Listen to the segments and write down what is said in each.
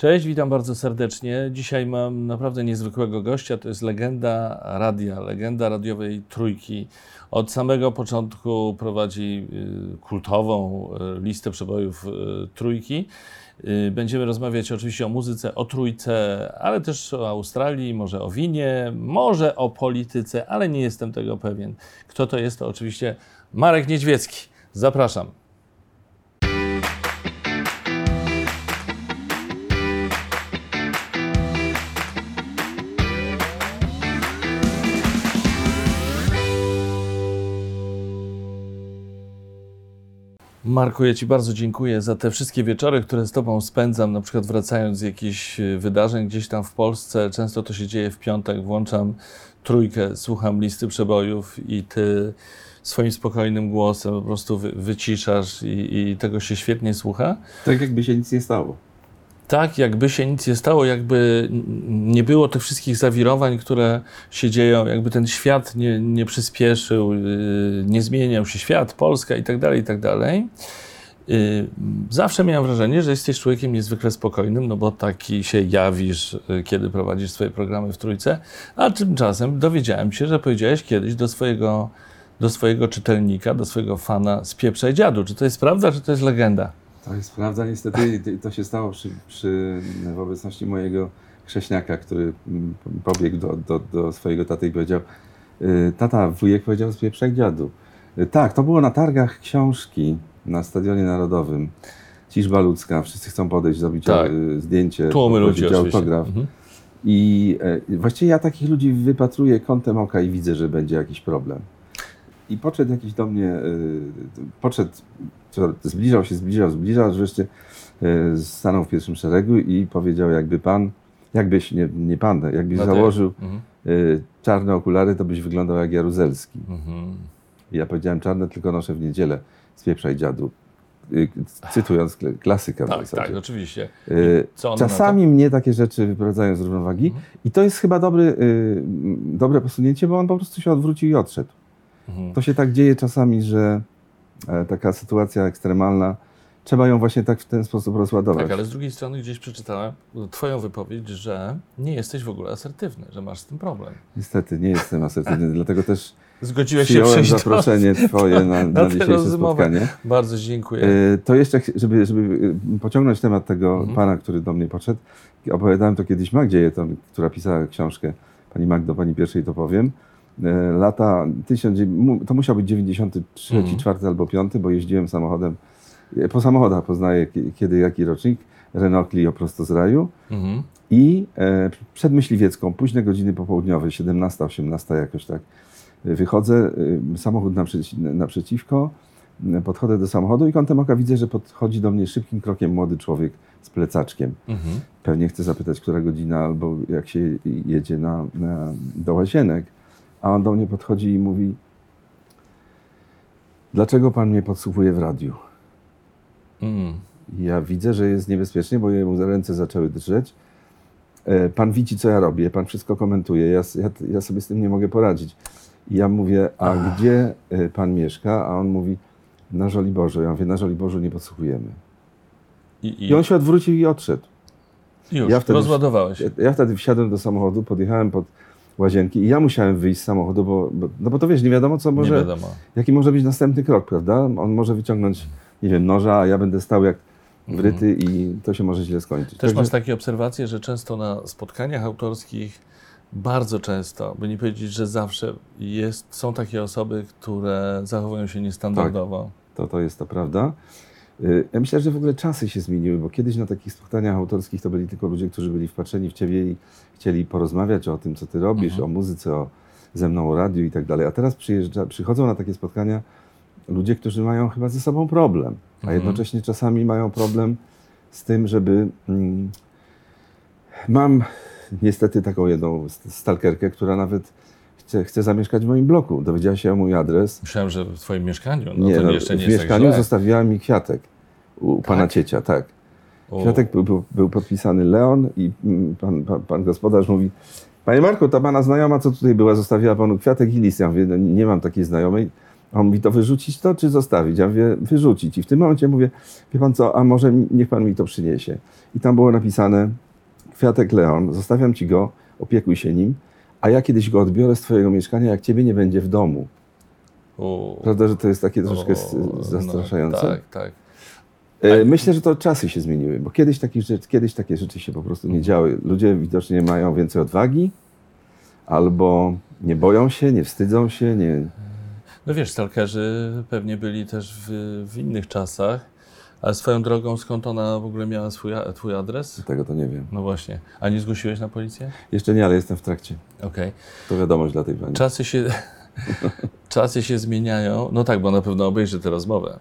Cześć, witam bardzo serdecznie. Dzisiaj mam naprawdę niezwykłego gościa. To jest legenda radia, legenda radiowej trójki. Od samego początku prowadzi y, kultową y, listę przebojów y, trójki. Będziemy rozmawiać oczywiście o muzyce, o trójce, ale też o Australii, może o winie, może o polityce, ale nie jestem tego pewien. Kto to jest, to oczywiście Marek Niedźwiecki. Zapraszam. Marku, ja Ci bardzo dziękuję za te wszystkie wieczory, które z Tobą spędzam, na przykład wracając z jakichś e, wydarzeń gdzieś tam w Polsce. Często to się dzieje w piątek, włączam trójkę, słucham listy przebojów i Ty swoim spokojnym głosem po prostu wy, wyciszasz i, i tego się świetnie słucha. Tak jakby się nic nie stało tak, jakby się nic nie stało, jakby nie było tych wszystkich zawirowań, które się dzieją, jakby ten świat nie, nie przyspieszył, y, nie zmieniał się świat, Polska i tak dalej, i tak dalej. Y, zawsze miałem wrażenie, że jesteś człowiekiem niezwykle spokojnym, no bo taki się jawisz, y, kiedy prowadzisz swoje programy w Trójce, a tymczasem dowiedziałem się, że powiedziałeś kiedyś do swojego, do swojego czytelnika, do swojego fana spieprzaj dziadu. Czy to jest prawda, czy to jest legenda? To jest prawda, niestety to się stało przy, przy w obecności mojego chrześniaka, który mm, pobiegł do, do, do swojego taty i powiedział, y, tata, wujek powiedział spieprzek dziadu. Y, tak, to było na targach książki na Stadionie Narodowym. Ciżba ludzka, wszyscy chcą podejść, zrobić tak. Y, zdjęcie, Tłumy ludzi autograf. Mhm. I właściwie ja takich ludzi wypatruję kątem oka i widzę, że będzie jakiś problem. I podszedł jakiś do mnie, podszedł zbliżał się, zbliżał, zbliżał, wreszcie e, stanął w pierwszym szeregu i powiedział, jakby pan, jakbyś, nie, nie pan, jakbyś no założył mhm. E, czarne okulary, to byś wyglądał jak Jaruzelski. Mhm. Ja powiedziałem, czarne tylko noszę w niedzielę, spieprzaj dziadu. Cytując klasyka. Tak, tak, oczywiście. Czasami mnie takie rzeczy wyprowadzają z równowagi mhm. i to jest chyba dobry, dobre posunięcie, bo on po prostu się odwrócił i odszedł. Mhm. To się tak dzieje czasami, że E, taka sytuacja ekstremalna, trzeba ją właśnie tak w ten sposób rozładować. Tak, ale z drugiej strony gdzieś przeczytałem Twoją wypowiedź, że nie jesteś w ogóle asertywny, że masz z tym problem. Niestety nie jestem asertywny, dlatego też Zgodziłeś się przyjść zaproszenie do... Twoje na, na, na dzisiejsze rozmowę. spotkanie. Bardzo dziękuję. E, to jeszcze, żeby, żeby pociągnąć temat tego mhm. pana, który do mnie podszedł, opowiadałem to kiedyś Magdzie, która pisała książkę, pani Magdo, pani pierwszej to powiem, E, lata, to musiał być 93, mhm. 4 albo 5, bo jeździłem samochodem, e, po samochodach poznaję kiedy jaki rocznik, Renault Clio prosto z raju mhm. i e, przed Myśliwiecką, późne godziny popołudniowe, 17, 18 jakoś tak, wychodzę, e, samochód naprzeci naprzeciwko, podchodzę do samochodu i kątem oka widzę, że podchodzi do mnie szybkim krokiem młody człowiek z plecaczkiem. Mhm. Pewnie chce zapytać, która godzina albo jak się jedzie na, na, do łazienek. A on do mnie podchodzi i mówi: Dlaczego pan mnie podsłuchuje w radiu? Mm. Ja widzę, że jest niebezpiecznie, bo jemu ręce zaczęły drżeć. E, pan widzi, co ja robię, pan wszystko komentuje. Ja, ja, ja sobie z tym nie mogę poradzić. I ja mówię: A Ach. gdzie e, pan mieszka? A on mówi: Na Żoliborzu. Ja mówię: Na Żoliborzu nie podsłuchujemy. I, i... I on się odwrócił i odszedł. Już, ja wtedy, rozładowałeś. Ja wtedy wsiadłem do samochodu, podjechałem pod łazienki i ja musiałem wyjść z samochodu, bo, bo, no bo to wiesz, nie wiadomo co może, wiadomo. jaki może być następny krok, prawda? On może wyciągnąć, nie wiem, noża, a ja będę stał jak wryty mhm. i to się może źle skończyć. Też masz takie obserwacje, że często na spotkaniach autorskich bardzo często, by nie powiedzieć, że zawsze jest, są takie osoby, które zachowują się niestandardowo. Tak, to, to jest to prawda. Ja myślę, że w ogóle czasy się zmieniły, bo kiedyś na takich spotkaniach autorskich to byli tylko ludzie, którzy byli wpatrzeni w ciebie i chcieli porozmawiać o tym, co ty robisz, mhm. o muzyce, o, ze mną o radiu i tak dalej. A teraz przyjeżdża, przychodzą na takie spotkania ludzie, którzy mają chyba ze sobą problem, a mhm. jednocześnie czasami mają problem z tym, żeby. Mm, mam niestety taką jedną stalkerkę, która nawet chce, chce zamieszkać w moim bloku. Dowiedziała się o mój adres. Myślałem, że w twoim mieszkaniu. No nie, to no, jeszcze nie w tak mieszkaniu tak zostawiła mi kwiatek u tak? pana ciecia, tak. Kwiatek był, był, był, podpisany Leon i pan, pan, pan, gospodarz mówi, panie Marku, ta pana znajoma, co tutaj była, zostawiła panu kwiatek i list. Ja mówię, no, nie mam takiej znajomej. A on mówi, to wyrzucić to, czy zostawić? Ja mówię, wyrzucić. I w tym momencie mówię, wie pan co, a może niech pan mi to przyniesie. I tam było napisane, kwiatek Leon, zostawiam ci go, opiekuj się nim, a ja kiedyś go odbiorę z twojego mieszkania, jak ciebie nie będzie w domu. O, Prawda, że to jest takie troszkę o, no, zastraszające? tak, tak. E, Myślę, że to czasy się zmieniły, bo kiedyś, takich rzeczy, kiedyś takie rzeczy się po prostu nie działy. Ludzie widocznie mają więcej odwagi, albo nie boją się, nie wstydzą się, nie... No wiesz, stalkerzy pewnie byli też w, w innych czasach, ale swoją drogą, skąd ona w ogóle miała swój, a- twój adres? Tego to nie wiem. No właśnie. A nie zgłosiłeś na policję? Jeszcze nie, ale jestem w trakcie. Okej. To wiadomość dla tej pani. Czasy się, czasy się zmieniają. No tak, bo na pewno obejrzy tę rozmowę.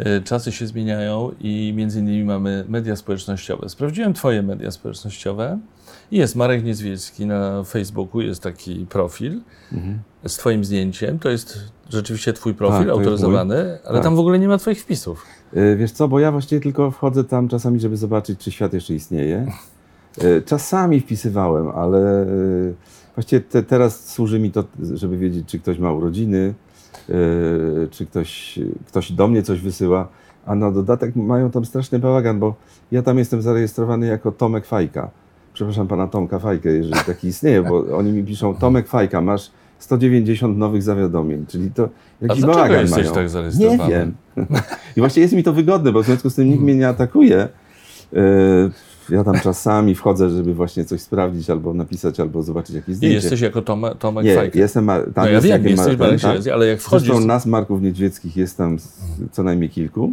Y, Czasy się zmieniają i między innymi mamy media społecznościowe. Sprawdziłem Twoje media społecznościowe i jest Marek Niedźwiecki na Facebooku, jest taki profil Mhm. z Twoim zdjęciem. To jest rzeczywiście Twój profil Tak, autoryzowany, ale Tak. tam w ogóle nie ma Twoich wpisów. E, Wiesz co, bo ja właściwie tylko wchodzę tam czasami, żeby zobaczyć, czy świat jeszcze istnieje. E, Czasami wpisywałem, ale e, właściwie te, teraz służy mi to, żeby wiedzieć, czy ktoś ma urodziny, czy ktoś, ktoś do mnie coś wysyła. A na dodatek mają tam straszny bałagan, bo ja tam jestem zarejestrowany jako Tomek Fajka. Przepraszam pana Tomka Fajkę, jeżeli taki istnieje, bo oni mi piszą Tomek Fajka, masz 190 nowych zawiadomień, czyli to jakiś dlaczego bałagan jesteś mają. tak zarejestrowany? Nie wiem. I właśnie jest mi to wygodne, bo w związku z tym nikt mnie nie atakuje. E, Ja tam czasami wchodzę, żeby właśnie coś sprawdzić, albo napisać, albo zobaczyć jakieś zdjęcie. jesteś jako Tome, Tomek nie, Fajka. jestem, tam no ja wiem, jesteś Marek, tak? Ale jak wchodzisz... Zresztą nas, Marków Niedźwieckich, jest tam co najmniej kilku.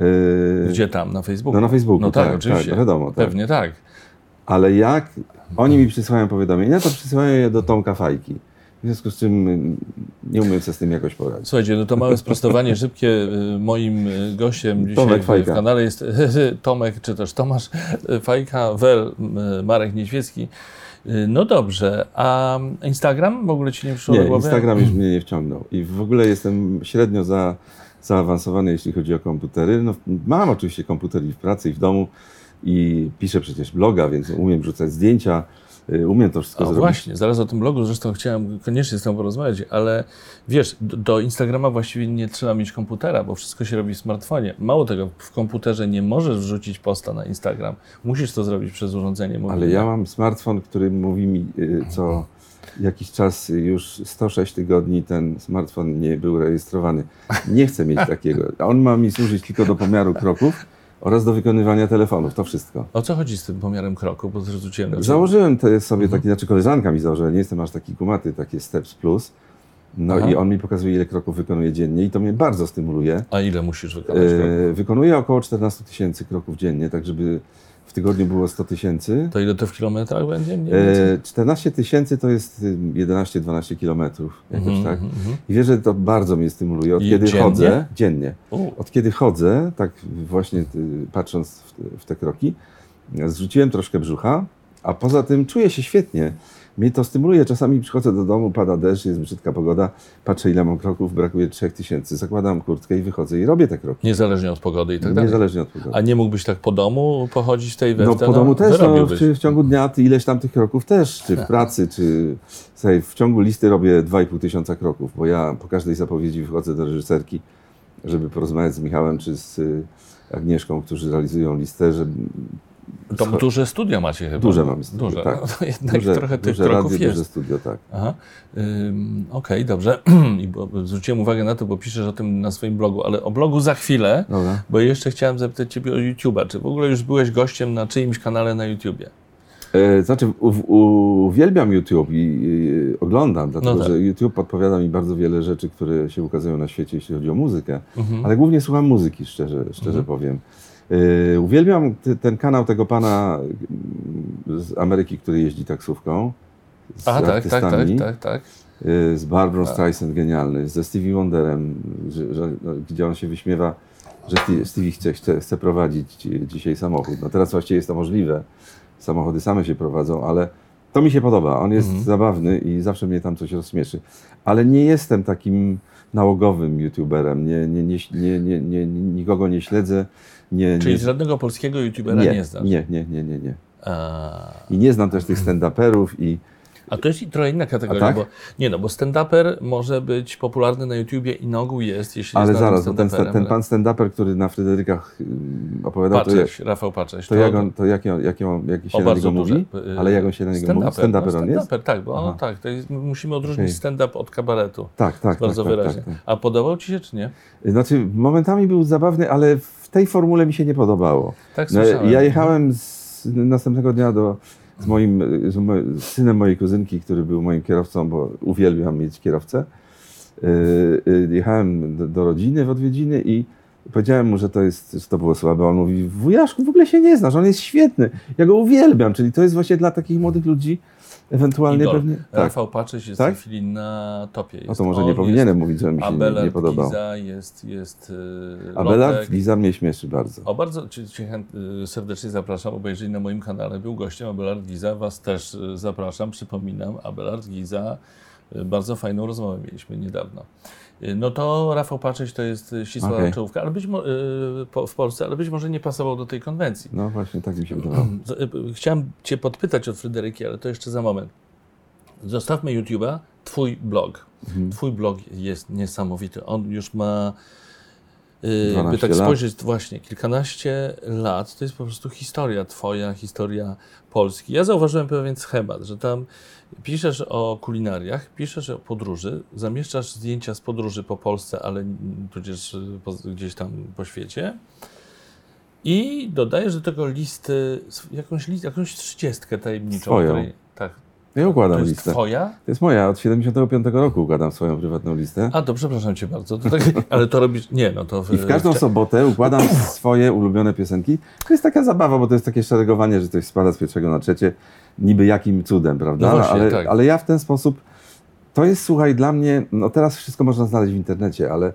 E, Gdzie tam? Na Facebooku? No na Facebooku, No tak, tak, oczywiście. tak, wiadomo, tak. Pewnie tak. Ale jak oni mi przysyłają powiadomienia, to przysyłają je do Tomka Fajki. W związku z czym mm, nie umiem sobie z tym jakoś poradzić. Słuchajcie, no to małe sprostowanie szybkie. Y, Moim y, gościem dzisiaj Tomek w, w Fajka. kanale jest Tomek, czy też Tomasz y, Fajka, Wel, y, Marek Niedźwiecki. Y, No dobrze, a Instagram w ogóle Ci nie przyszło Nie, do głowy? Instagram już mnie nie wciągnął. I w ogóle jestem średnio za, zaawansowany, jeśli chodzi o komputery. No, mam oczywiście komputer i w pracy, i w domu. I piszę przecież bloga, więc umiem rzucać zdjęcia. Y, Umiem to wszystko O, zrobić. właśnie, zaraz o tym blogu zresztą chciałem koniecznie z Tobą porozmawiać, ale wiesz, do, do Instagrama właściwie nie trzeba mieć komputera, bo wszystko się robi w smartfonie. Mało tego, w komputerze nie możesz wrzucić posta na Instagram. Musisz to zrobić przez urządzenie mobilne. Ale ja mam smartfon, który mówi mi y, co jakiś czas, już 106 tygodni ten smartfon nie był rejestrowany. Nie chcę mieć takiego. On ma mi służyć tylko do pomiaru kroków oraz do wykonywania telefonów. To wszystko. O co chodzi z tym pomiarem kroku? Bo zwróciłem na Założyłem te sobie Mhm. taki, znaczy koleżanka mi założyła, nie jestem aż taki kumaty, takie Steps Plus. No Aha. i on mi pokazuje, ile kroków wykonuje dziennie i to mnie bardzo stymuluje. A ile musisz wykonać kroków? E, wykonuję około 14 tysięcy kroków dziennie, tak żeby w tygodniu było 100 tysięcy. To ile to w kilometrach będzie? Mniej? E, 14 tysięcy to jest y, 11-12 kilometrów, jakoś Mhm, tak. mhm. I wiesz, że to bardzo mnie stymuluje. Od I kiedy dziennie? chodzę, dziennie, U, od kiedy chodzę, tak właśnie y, patrząc w w te kroki, zrzuciłem troszkę brzucha, a poza tym czuję się świetnie. Mnie to stymuluje. Czasami przychodzę do domu, pada deszcz, jest brzydka pogoda, patrzę ile mam kroków, brakuje 3000, zakładam kurtkę i wychodzę i robię te kroki. niezależnie od pogody i tak dalej. Niezależnie od pogody. A nie mógłbyś tak po domu pochodzić tej we No po domu też, no, w, w ciągu dnia ty ileś tam tych kroków też, czy w pracy, czy słuchaj, w ciągu listy robię 2,5 tysiąca kroków, bo ja po każdej zapowiedzi wychodzę do reżyserki, żeby porozmawiać z Michałem czy z y, Agnieszką, którzy realizują listę, że To duże studia macie chyba. Duże mamy studio, Duże. tak. No, to jednak duże, trochę tych duże kroków radio, jest. duże studio, tak. Aha. Ym, Okej, dobrze. I bo, zwróciłem uwagę na to, bo piszesz o tym na swoim blogu, ale o blogu za chwilę, Dobra. bo jeszcze chciałem zapytać Ciebie o YouTube'a. Czy w ogóle już byłeś gościem na czyimś kanale na YouTubie? E, Znaczy, u, u, uwielbiam YouTube i, oglądam, dlatego tak. że YouTube podpowiada mi bardzo wiele rzeczy, które się ukazują na świecie, jeśli chodzi o muzykę. Mhm. Ale głównie słucham muzyki, szczerze, szczerze powiem. E, uwielbiam ten kanał tego pana mm, z Ameryki, który jeździ taksówką. Z A, tak, tak, tak, tak, tak. E, z Barbarą Streisand genialny, ze Stevie Wonderem, że, że, no, gdzie on się wyśmiewa, że Stevie- chce, chce, chce prowadzić dzi- dzisiaj samochód. No teraz właściwie jest to możliwe. Samochody same się prowadzą, ale to mi się podoba. On jest Mhm. zabawny i zawsze mnie tam coś rozśmieszy. Ale nie jestem takim nałogowym youtuberem. Nie, nie, nie, nie, nie, nie, nikogo nie śledzę. Nie, Czyli nie, żadnego polskiego YouTubera nie, nie, znasz? nie, nie, nie, nie, nie. A, I nie znam też tych stand-uperów i A to jest trochę inna kategoria, tak? bo nie no, bo stand-uper może być popularny na YouTubie i na ogół jest, jeśli Ale jest zaraz, bo ten, ten pan stand-uper, który na Fryderykach y, opowiadał, to, Patrzeć, Rafał Patrzeć. to, jak on, to jakie, on- jakie, on- jak się na niego mówi? duże, y, Ale jak on się na niego mówi? stand-uper, Stand-uper no, on jest? tak, bo on, tak, to jest, musimy odróżnić Okej. stand-up od kabaretu. Tak, tak, tak. Bardzo tak, wyraźnie. tak, tak. A podobał Ci się, czy nie? Znaczy, momentami był zabawny, ale w tej formule mi się nie podobało. Tak No, słyszałem. ja jechałem z, następnego dnia do, z moim z z synem mojej kuzynki, który był moim kierowcą, bo uwielbiam mieć kierowcę. Yy, yy, jechałem do, do rodziny w odwiedziny i powiedziałem mu, że to, jest, że to było słabe. On mówi, wujaszku, w ogóle się nie znasz, on jest świetny. Ja go uwielbiam, czyli to jest właśnie dla takich młodych ludzi ewentualnie Idol. pewnie... Tak. Rafał jest Tak? w tej chwili na topie. No Jest to może on, nie jest powinienem mówić, że mi się nie, Abelard nie podobał. Giza, jest, jest yy, Abelard. Giza mnie śmieszy bardzo. O, bardzo cię, cię y, serdecznie zapraszam, obejrzyj na moim kanale. Był gościem Abelard Giza, Was też y, zapraszam. Przypominam, Abelard Giza, y, bardzo fajną rozmowę mieliśmy niedawno. No to Rafał Patrzeć to jest y, ścisła Okej. czołówka, ale być mo- y, w Polsce, ale być może nie pasował do tej konwencji. No właśnie, tak mi się wydawało. Y, Chciałem Cię podpytać od Fryderyki, ale to jeszcze za moment. Zostawmy YouTube'a, Twój blog. Mhm. Twój blog jest niesamowity. On już ma, 12 by tak lat. spojrzeć, właśnie kilkanaście lat, to jest po prostu historia Twoja, historia Polski. Ja zauważyłem pewien schemat, że tam piszesz o kulinariach, piszesz o podróży, zamieszczasz zdjęcia z podróży po Polsce, ale tudzież y, gdzieś tam po świecie. I dodajesz do tego listy, jakąś, list, jakąś trzydziestkę tajemniczą. Swoją. Której, tak, Ja to układam jest listę. Twoja? To jest moja, od 75 roku układam swoją prywatną listę. A, to przepraszam Cię bardzo. To tak, ale to robisz. Nie, no to. I w każdą sobotę układam swoje ulubione piosenki. To jest taka zabawa, bo to jest takie szeregowanie, że coś spada z pierwszego na trzecie. Niby jakim cudem, prawda? No właśnie, ale, tak. ale ja w ten sposób, to jest, słuchaj, dla mnie, no teraz wszystko można znaleźć w internecie, ale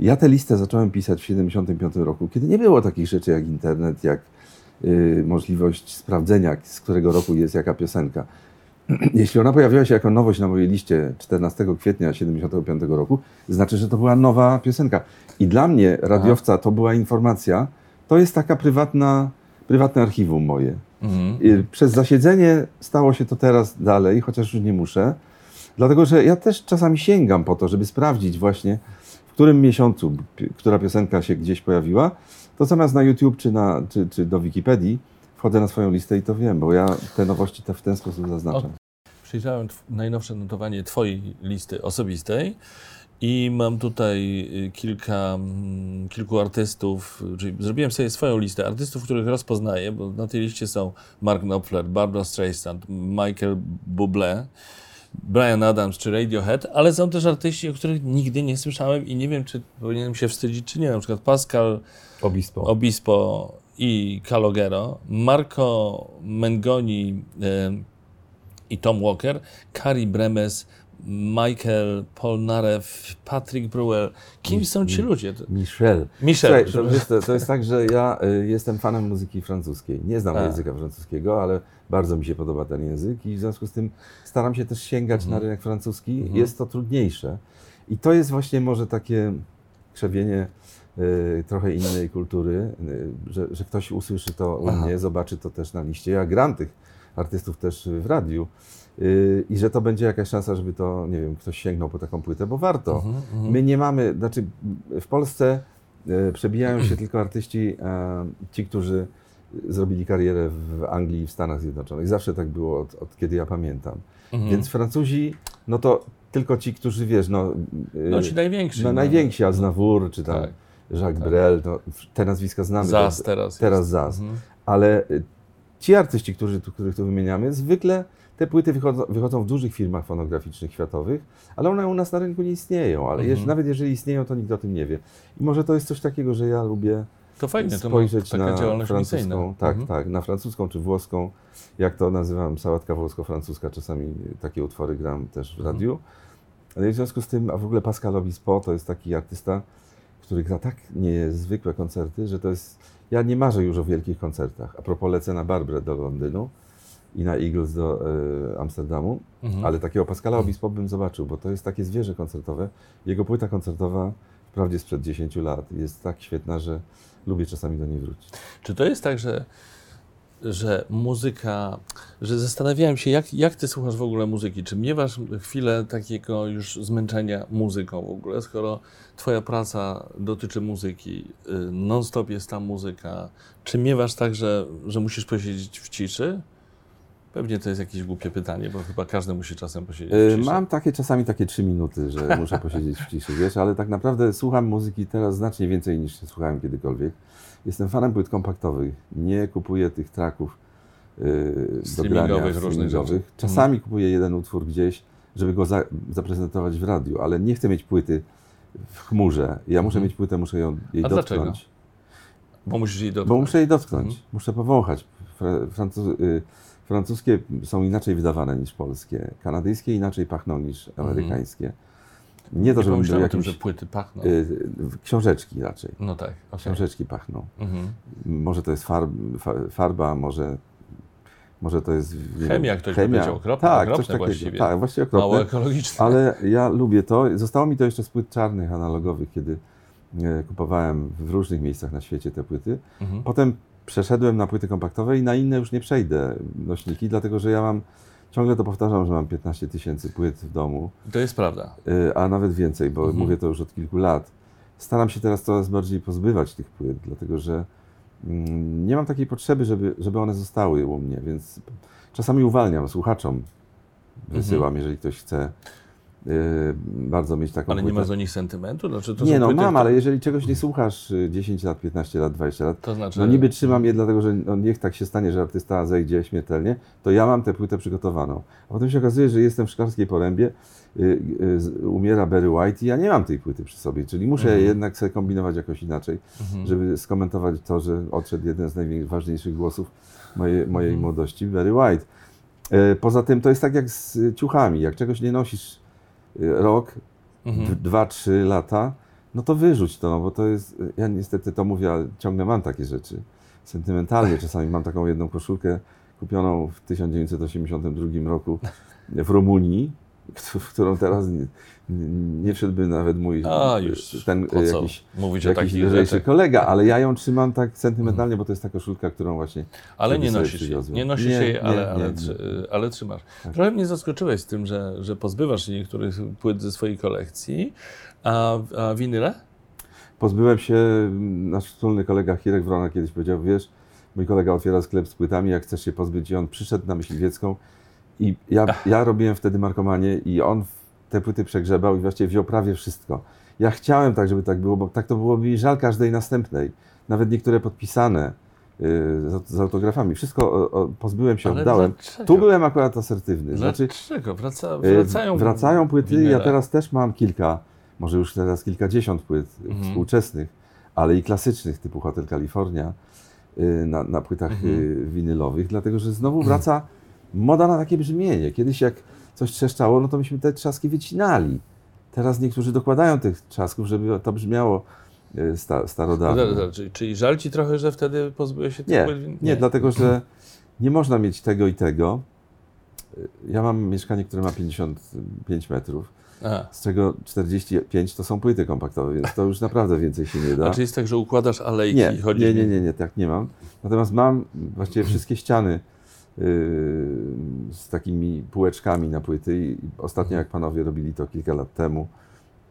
ja tę listę zacząłem pisać w 75 roku, kiedy nie było takich rzeczy jak internet, jak y, możliwość sprawdzenia, z którego roku jest jaka piosenka. Jeśli ona pojawiła się jako nowość na mojej liście 14 kwietnia 75 roku, znaczy, że to była nowa piosenka. I dla mnie, radiowca, to była informacja, to jest taka prywatna, prywatne archiwum moje. Mhm. Przez zasiedzenie stało się to teraz dalej, chociaż już nie muszę, dlatego że ja też czasami sięgam po to, żeby sprawdzić właśnie, w którym miesiącu która piosenka się gdzieś pojawiła, to zamiast na YouTube czy, na, czy, czy do Wikipedii wchodzę na swoją listę i to wiem, bo ja te nowości te w ten sposób zaznaczam. Przyjrzałem tw- najnowsze notowanie Twojej listy osobistej i mam tutaj y, kilka, mm, kilku artystów, czyli zrobiłem sobie swoją listę artystów, których rozpoznaję, bo na tej liście są Mark Knopfler, Barbara Streisand, Michael Bublé, Brian Adams czy Radiohead, ale są też artyści, o których nigdy nie słyszałem i nie wiem, czy powinienem się wstydzić, czy nie. Na przykład Pascal Obispo. Obispo i Calogero, Marco Mengoni i Tom Walker, Kari Bremes, Michael Polnareff, Patrick Brewer. Kim są ci ludzie? Michel. Michel. Słuchaj, to, wiesz, to, jest tak, że ja y, jestem fanem muzyki francuskiej. Nie znam A. języka francuskiego, ale bardzo mi się podoba ten język i w związku z tym staram się też sięgać na rynek francuski. Mhm. Jest to trudniejsze. I to jest właśnie może takie krzewienie trochę innej kultury, y, że, że ktoś usłyszy to u mnie, zobaczy to też na liście. Ja gram tych artystów też w radiu. y, I że to będzie jakaś szansa, żeby to, nie wiem, ktoś sięgnął po taką płytę, bo warto. Mhm, mhm. My nie mamy, znaczy w Polsce przebijają się tylko artyści, e, ci, którzy zrobili karierę w Anglii i w Stanach Zjednoczonych. Zawsze tak było, od, od kiedy ja pamiętam. Mhm. Więc Francuzi, no to tylko ci, którzy wiesz, no, No ci najwięksi. no, no. najwięksi, Aznavour, czy tam Tak. Jacques Tak. Brel, to, te nazwiska znamy. Zas to, teraz. teraz jest. Zas. Mhm. ale e, ci artyści, którzy, których tu wymieniamy, zwykle te płyty wychodzą, wychodzą w dużych firmach fonograficznych światowych, ale one u nas na rynku nie istnieją. Ale Mhm. jeż- nawet jeżeli istnieją, to nikt o tym nie wie. I może to jest coś takiego, że ja lubię To fajnie, to spojrzeć taka na działalność francuską, misyjna. tak, Mhm. tak, na francuską czy włoską, jak to nazywam, sałatka włosko-francuska, czasami takie utwory gram też w Mhm. radiu. Ale w związku z tym, a w ogóle Pascal Obispo to jest taki artysta, który gra tak niezwykłe koncerty, że to jest, ja nie marzę już o wielkich koncertach. A propos lecę na Barbrę do Londynu i na Eagles do e, Amsterdamu, Mhm. ale takiego Pascala Obispo bym zobaczył, bo to jest takie zwierzę koncertowe. Jego płyta koncertowa wprawdzie sprzed 10 lat jest tak świetna, że lubię czasami do niej wrócić. Czy to jest tak, że że muzyka, że zastanawiałem się, jak, jak ty słuchasz w ogóle muzyki? Czy miewasz chwilę takiego już zmęczenia muzyką w ogóle, skoro twoja praca dotyczy muzyki, y, non-stop jest ta muzyka. Czy miewasz tak, że, że musisz posiedzieć w ciszy? Pewnie to jest jakieś głupie pytanie, bo chyba każdy musi czasem posiedzieć w Y, ciszy. Mam takie czasami takie trzy minuty, że muszę posiedzieć w ciszy, wiesz, ale tak naprawdę słucham muzyki teraz znacznie więcej niż słuchałem kiedykolwiek. Jestem fanem płyt kompaktowych. Nie kupuję tych traków yy, do grania różnych streamingowych. Mhm. Czasami kupuję jeden utwór gdzieś, żeby go za, zaprezentować w radiu, ale nie chcę mieć płyty w chmurze. Ja muszę Mhm. mieć płytę, muszę ją, jej A dlaczego? dotknąć. Bo musisz jej Bo dotknąć. muszę jej dotknąć, Mhm. muszę powąchać. Fra- Francu- y, francuskie są inaczej wydawane niż polskie, kanadyjskie inaczej pachną niż amerykańskie. Nie to, żebym był pomyślałem o tym, jakimś... że płyty pachną. y, książeczki raczej. No tak, okej. Książeczki pachną. Mhm. Może to jest farb, fa- farba, może, może to jest... Chemia, ktoś by powiedział, okropne, tak, okropne coś takiego. właściwie. Tak, właściwie Mało okropne. ekologiczne. Ale ja lubię to. Zostało mi to jeszcze z płyt czarnych, analogowych, kiedy e, kupowałem w różnych miejscach na świecie te płyty. Mhm. Potem przeszedłem na płyty kompaktowe i na inne już nie przejdę nośniki, dlatego że ja mam, ciągle to powtarzam, że mam 15 tysięcy płyt w domu, To jest prawda. y, a nawet więcej, bo Mhm. mówię to już od kilku lat. Staram się teraz coraz bardziej pozbywać tych płyt, dlatego że mm, nie mam takiej potrzeby, żeby, żeby one zostały u mnie, więc czasami uwalniam słuchaczom, wysyłam, Mhm. jeżeli ktoś chce bardzo mieć taką Ale nie masz do nich sentymentu? Znaczy, to nie no, płyty, mam, które- ale jeżeli czegoś nie słuchasz y, 10 lat, 15 lat, 20 lat, To znaczy... no niby trzymam je dlatego, że no niech tak się stanie, że artysta zejdzie śmiertelnie, to ja mam tę płytę przygotowaną. A potem się okazuje, że jestem w Szklarskiej Porębie, y, y, umiera Barry White i ja nie mam tej płyty przy sobie, czyli muszę Mhm. jednak sobie kombinować jakoś inaczej, Mhm. żeby skomentować to, że odszedł jeden z najważniejszych głosów mojej, mojej Mhm. młodości, Barry White. Y, Poza tym to jest tak jak z y, ciuchami, jak czegoś nie nosisz y, rok, Mhm. dwa, trzy lata, no to wyrzuć to, no bo to jest, ja niestety to mówię, ale ciągle mam takie rzeczy. Sentymentalnie czasami mam taką jedną koszulkę kupioną w 1982 roku w Rumunii, w którą teraz nie, nie wszedłby nawet mój A, już. ten jakiś, mówić jakiś lżejszy rzeczach? kolega, ale ja ją trzymam tak sentymentalnie, bo to jest ta koszulka, którą właśnie Ale nie nosisz jej. Nie nosisz Nie, jej, ale, nie, ale, trzy- ale trzymasz. Tak. Trochę mnie zaskoczyłeś z tym, że, że pozbywasz się niektórych płyt ze swojej kolekcji. A, a winyle? Pozbyłem się, nasz wspólny kolega Hirek Wrona kiedyś powiedział, wiesz, mój kolega otwiera sklep z płytami, jak chcesz się pozbyć i on przyszedł na Myśliwiecką i ja, ja robiłem wtedy markomanię i on te płyty przegrzebał i właściwie wziął prawie wszystko. Ja chciałem tak, żeby tak było, bo tak to byłoby mi żal każdej następnej. Nawet niektóre podpisane y, z, z autografami. Wszystko o, o, pozbyłem się, Ale oddałem. dlaczego? Tu byłem akurat asertywny. Znaczy, Dlaczego? Wraca, y, wracają, wracają płyty. Ja teraz też mam kilka, może już teraz kilkadziesiąt płyt Mhm. współczesnych, ale i klasycznych typu Hotel California y, na, na płytach Mhm. winylowych, dlatego że znowu wraca moda na takie brzmienie. Kiedyś jak coś trzeszczało, no to myśmy te trzaski wycinali. Teraz niektórzy dokładają tych trzasków, żeby to brzmiało y, sta, No, starodawno. dobra, dobra, czyli, czyli żal ci trochę, że wtedy pozbyłeś się tych Nie, win- nie, dlatego że nie można mieć tego i tego. Y, Ja mam mieszkanie, które ma 55 metrów, A, z czego 45 to są płyty kompaktowe, więc to już naprawdę więcej się nie da. a czy jest tak, że układasz alejki Nie, i chodzisz... nie, nie, nie, nie, tak nie mam. Natomiast mam właściwie wszystkie ściany z takimi półeczkami na płyty i ostatnio jak panowie robili to kilka lat temu,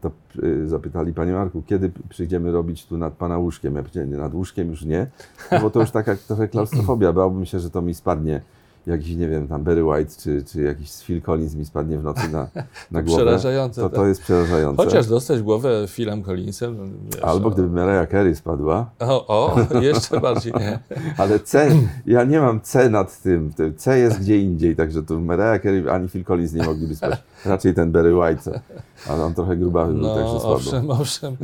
to yy, zapytali, panie Marku, kiedy przyjdziemy robić tu nad pana łóżkiem? Ja powiedziałem, nad łóżkiem już nie, no bo to już taka trochę klaustrofobia, bałbym się, że to mi spadnie jakiś, nie wiem, tam Barry White czy, czy jakiś Phil Collins mi spadnie w nocy na, na głowę. Przerażające. To, tak. to jest przerażające. Chociaż dostać głowę Philem Collinsem... no, Wiesz, Albo gdyby Mariah Carey spadła, O, o, jeszcze bardziej nie. Ale C, ja nie mam C nad tym. C jest gdzie indziej, także tu Mariah Carey ani Phil Collins nie mogliby spać. Raczej ten Barry White, ale on trochę grubawy był, także No, słabo. owszem, owszem.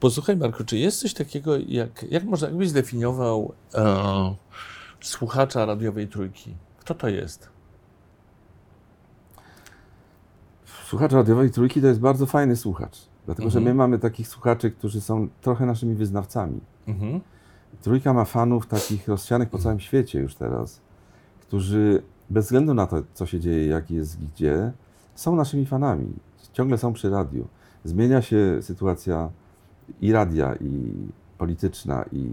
Posłuchaj, Marku, czy jest coś takiego, jak, jak można, jakbyś zdefiniował e, słuchacza radiowej trójki? Kto to jest? Słuchacz radiowej trójki to jest bardzo fajny słuchacz, dlatego że Mhm. my mamy takich słuchaczy, którzy są trochę naszymi wyznawcami. Mhm. Trójka ma fanów takich rozsianych po całym świecie już teraz, którzy bez względu na to, co się dzieje, jak jest gdzie, są naszymi fanami. Ciągle są przy radiu. Zmienia się sytuacja i radia, i polityczna, i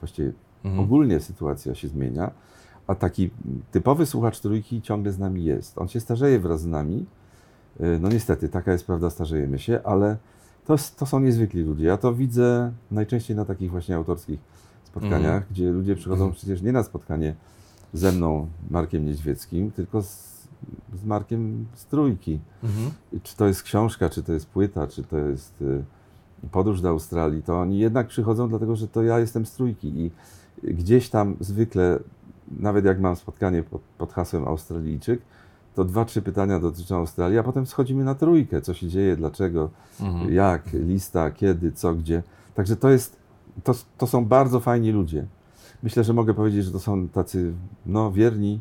właściwie Mhm. ogólnie sytuacja się zmienia. A taki typowy słuchacz trójki ciągle z nami jest. On się starzeje wraz z nami. Y, no niestety, taka jest prawda, starzejemy się, ale to, to są niezwykli ludzie. Ja to widzę najczęściej na takich właśnie autorskich spotkaniach, mm. gdzie ludzie przychodzą mm. przecież nie na spotkanie ze mną, Markiem Niedźwieckim, tylko z, z Markiem z trójki. -hmm. Czy to jest książka, czy to jest płyta, czy to jest y, podróż do Australii, to oni jednak przychodzą dlatego, że to ja jestem z trójki i gdzieś tam zwykle, nawet jak mam spotkanie pod, pod hasłem Australijczyk, to dwa, trzy pytania dotyczą Australii, a potem schodzimy na trójkę, co się dzieje, dlaczego, mhm. jak, lista, kiedy, co, gdzie. Także to jest, to, to są bardzo fajni ludzie. Myślę, że mogę powiedzieć, że to są tacy no, wierni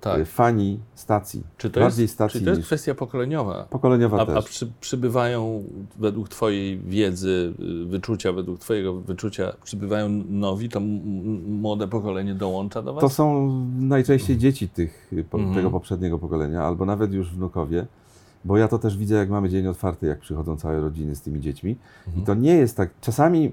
tak. Y, fani stacji. Czy to, Bardziej jest, stacji czy to jest kwestia pokoleniowa? Pokoleniowa a, też. A przy, przybywają według Twojej wiedzy, y, wyczucia, według Twojego wyczucia, przybywają nowi, to młode pokolenie dołącza do Was? To są najczęściej dzieci tych, y, po, mm. tego poprzedniego pokolenia, albo nawet już wnukowie. Bo ja to też widzę, jak mamy dzień otwarty, jak przychodzą całe rodziny z tymi dziećmi. Mm. I to nie jest tak. Czasami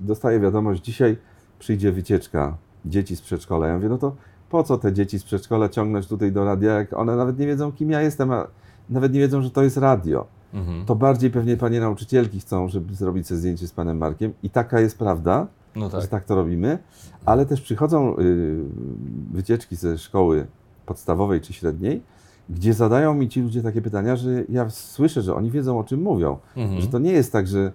dostaję wiadomość, dzisiaj przyjdzie wycieczka dzieci z przedszkola. Ja mówię, no to po co te dzieci z przedszkola ciągnąć tutaj do radia, jak one nawet nie wiedzą, kim ja jestem, a nawet nie wiedzą, że to jest radio. Mhm. To bardziej pewnie panie nauczycielki chcą, żeby zrobić sobie zdjęcie z panem Markiem i taka jest prawda, no tak. że tak to robimy, ale też przychodzą y, wycieczki ze szkoły podstawowej czy średniej, gdzie zadają mi ci ludzie takie pytania, że ja słyszę, że oni wiedzą o czym mówią. Mhm. Że to nie jest tak, że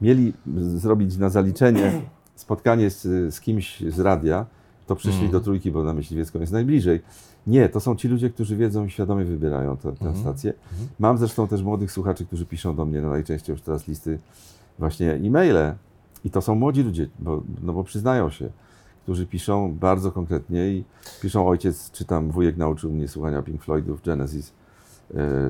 mieli zrobić na zaliczenie spotkanie z, z kimś z radia, to przyszli mm. do trójki, bo na Myśliwiecką jest najbliżej. Nie, to są ci ludzie, którzy wiedzą i świadomie wybierają tę, mm. stację. Mm. Mam zresztą też młodych słuchaczy, którzy piszą do mnie, no najczęściej już teraz listy, właśnie e-maile. I to są młodzi ludzie, bo, no bo przyznają się, którzy piszą bardzo konkretnie i piszą ojciec, czy tam wujek nauczył mnie słuchania Pink Floydów, Genesis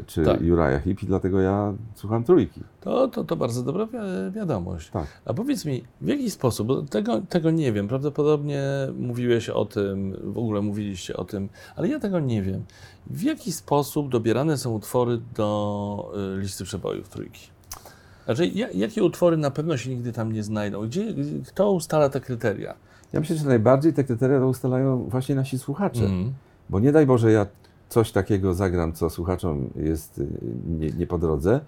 czy tak. Heep i dlatego ja słucham trójki. To, to, to bardzo dobra wi wiadomość. Tak. A powiedz mi, w jaki sposób, bo tego, tego nie wiem, prawdopodobnie mówiłeś o tym, w ogóle mówiliście o tym, ale ja tego nie wiem. W jaki sposób dobierane są utwory do y, listy przebojów trójki? Znaczy, jakie utwory na pewno się nigdy tam nie znajdą? Gdzie, kto ustala te kryteria? Ja myślę, że najbardziej te kryteria to ustalają właśnie nasi słuchacze. Mm. Bo nie daj Boże, ja coś takiego zagram, co słuchaczom jest y, nie, nie, po drodze,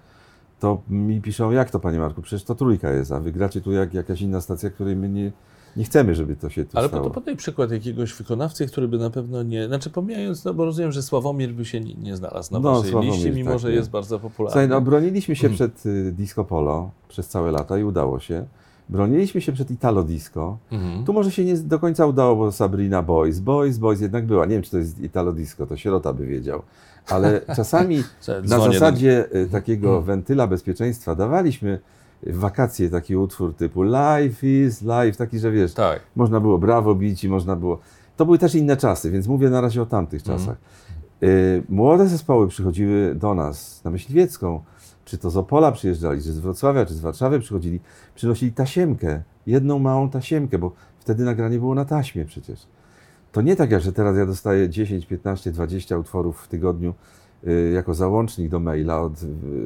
to mi piszą, jak to panie Marku, przecież to trójka jest, a wy gracie tu jak jakaś inna stacja, której my nie, nie chcemy, żeby to się tu Ale stało. Ale podaj przykład jakiegoś wykonawcy, który by na pewno nie, znaczy pomijając, no bo rozumiem, że Sławomir by się nie, nie znalazł na no, waszej Sławomir, liście, mimo tak, że nie. jest bardzo popularny. Słuchaj, no broniliśmy się hmm. przed y, Disco Polo przez całe lata i udało się. Broniliśmy się przed Italo Disco. Mhm. Tu może się nie do końca udało, bo Sabrina Boys, Boys, Boys jednak była. Nie wiem, czy to jest Italo Disco, to sierota by wiedział. Ale czasami na zasadzie do... Y, takiego mhm. wentyla bezpieczeństwa dawaliśmy w wakacje taki utwór typu Life is Life, taki, że wiesz, tak. można było brawo bić i można było... To były też inne czasy, więc mówię na razie o tamtych mhm. czasach. Y, młode zespoły przychodziły do nas na Myśliwiecką, czy to z Opola przyjeżdżali, czy z Wrocławia, czy z Warszawy przychodzili, przynosili tasiemkę, jedną małą tasiemkę, bo wtedy nagranie było na taśmie przecież. To nie tak jak, że teraz ja dostaję 10, 15, 20 utworów w tygodniu y, jako załącznik do maila od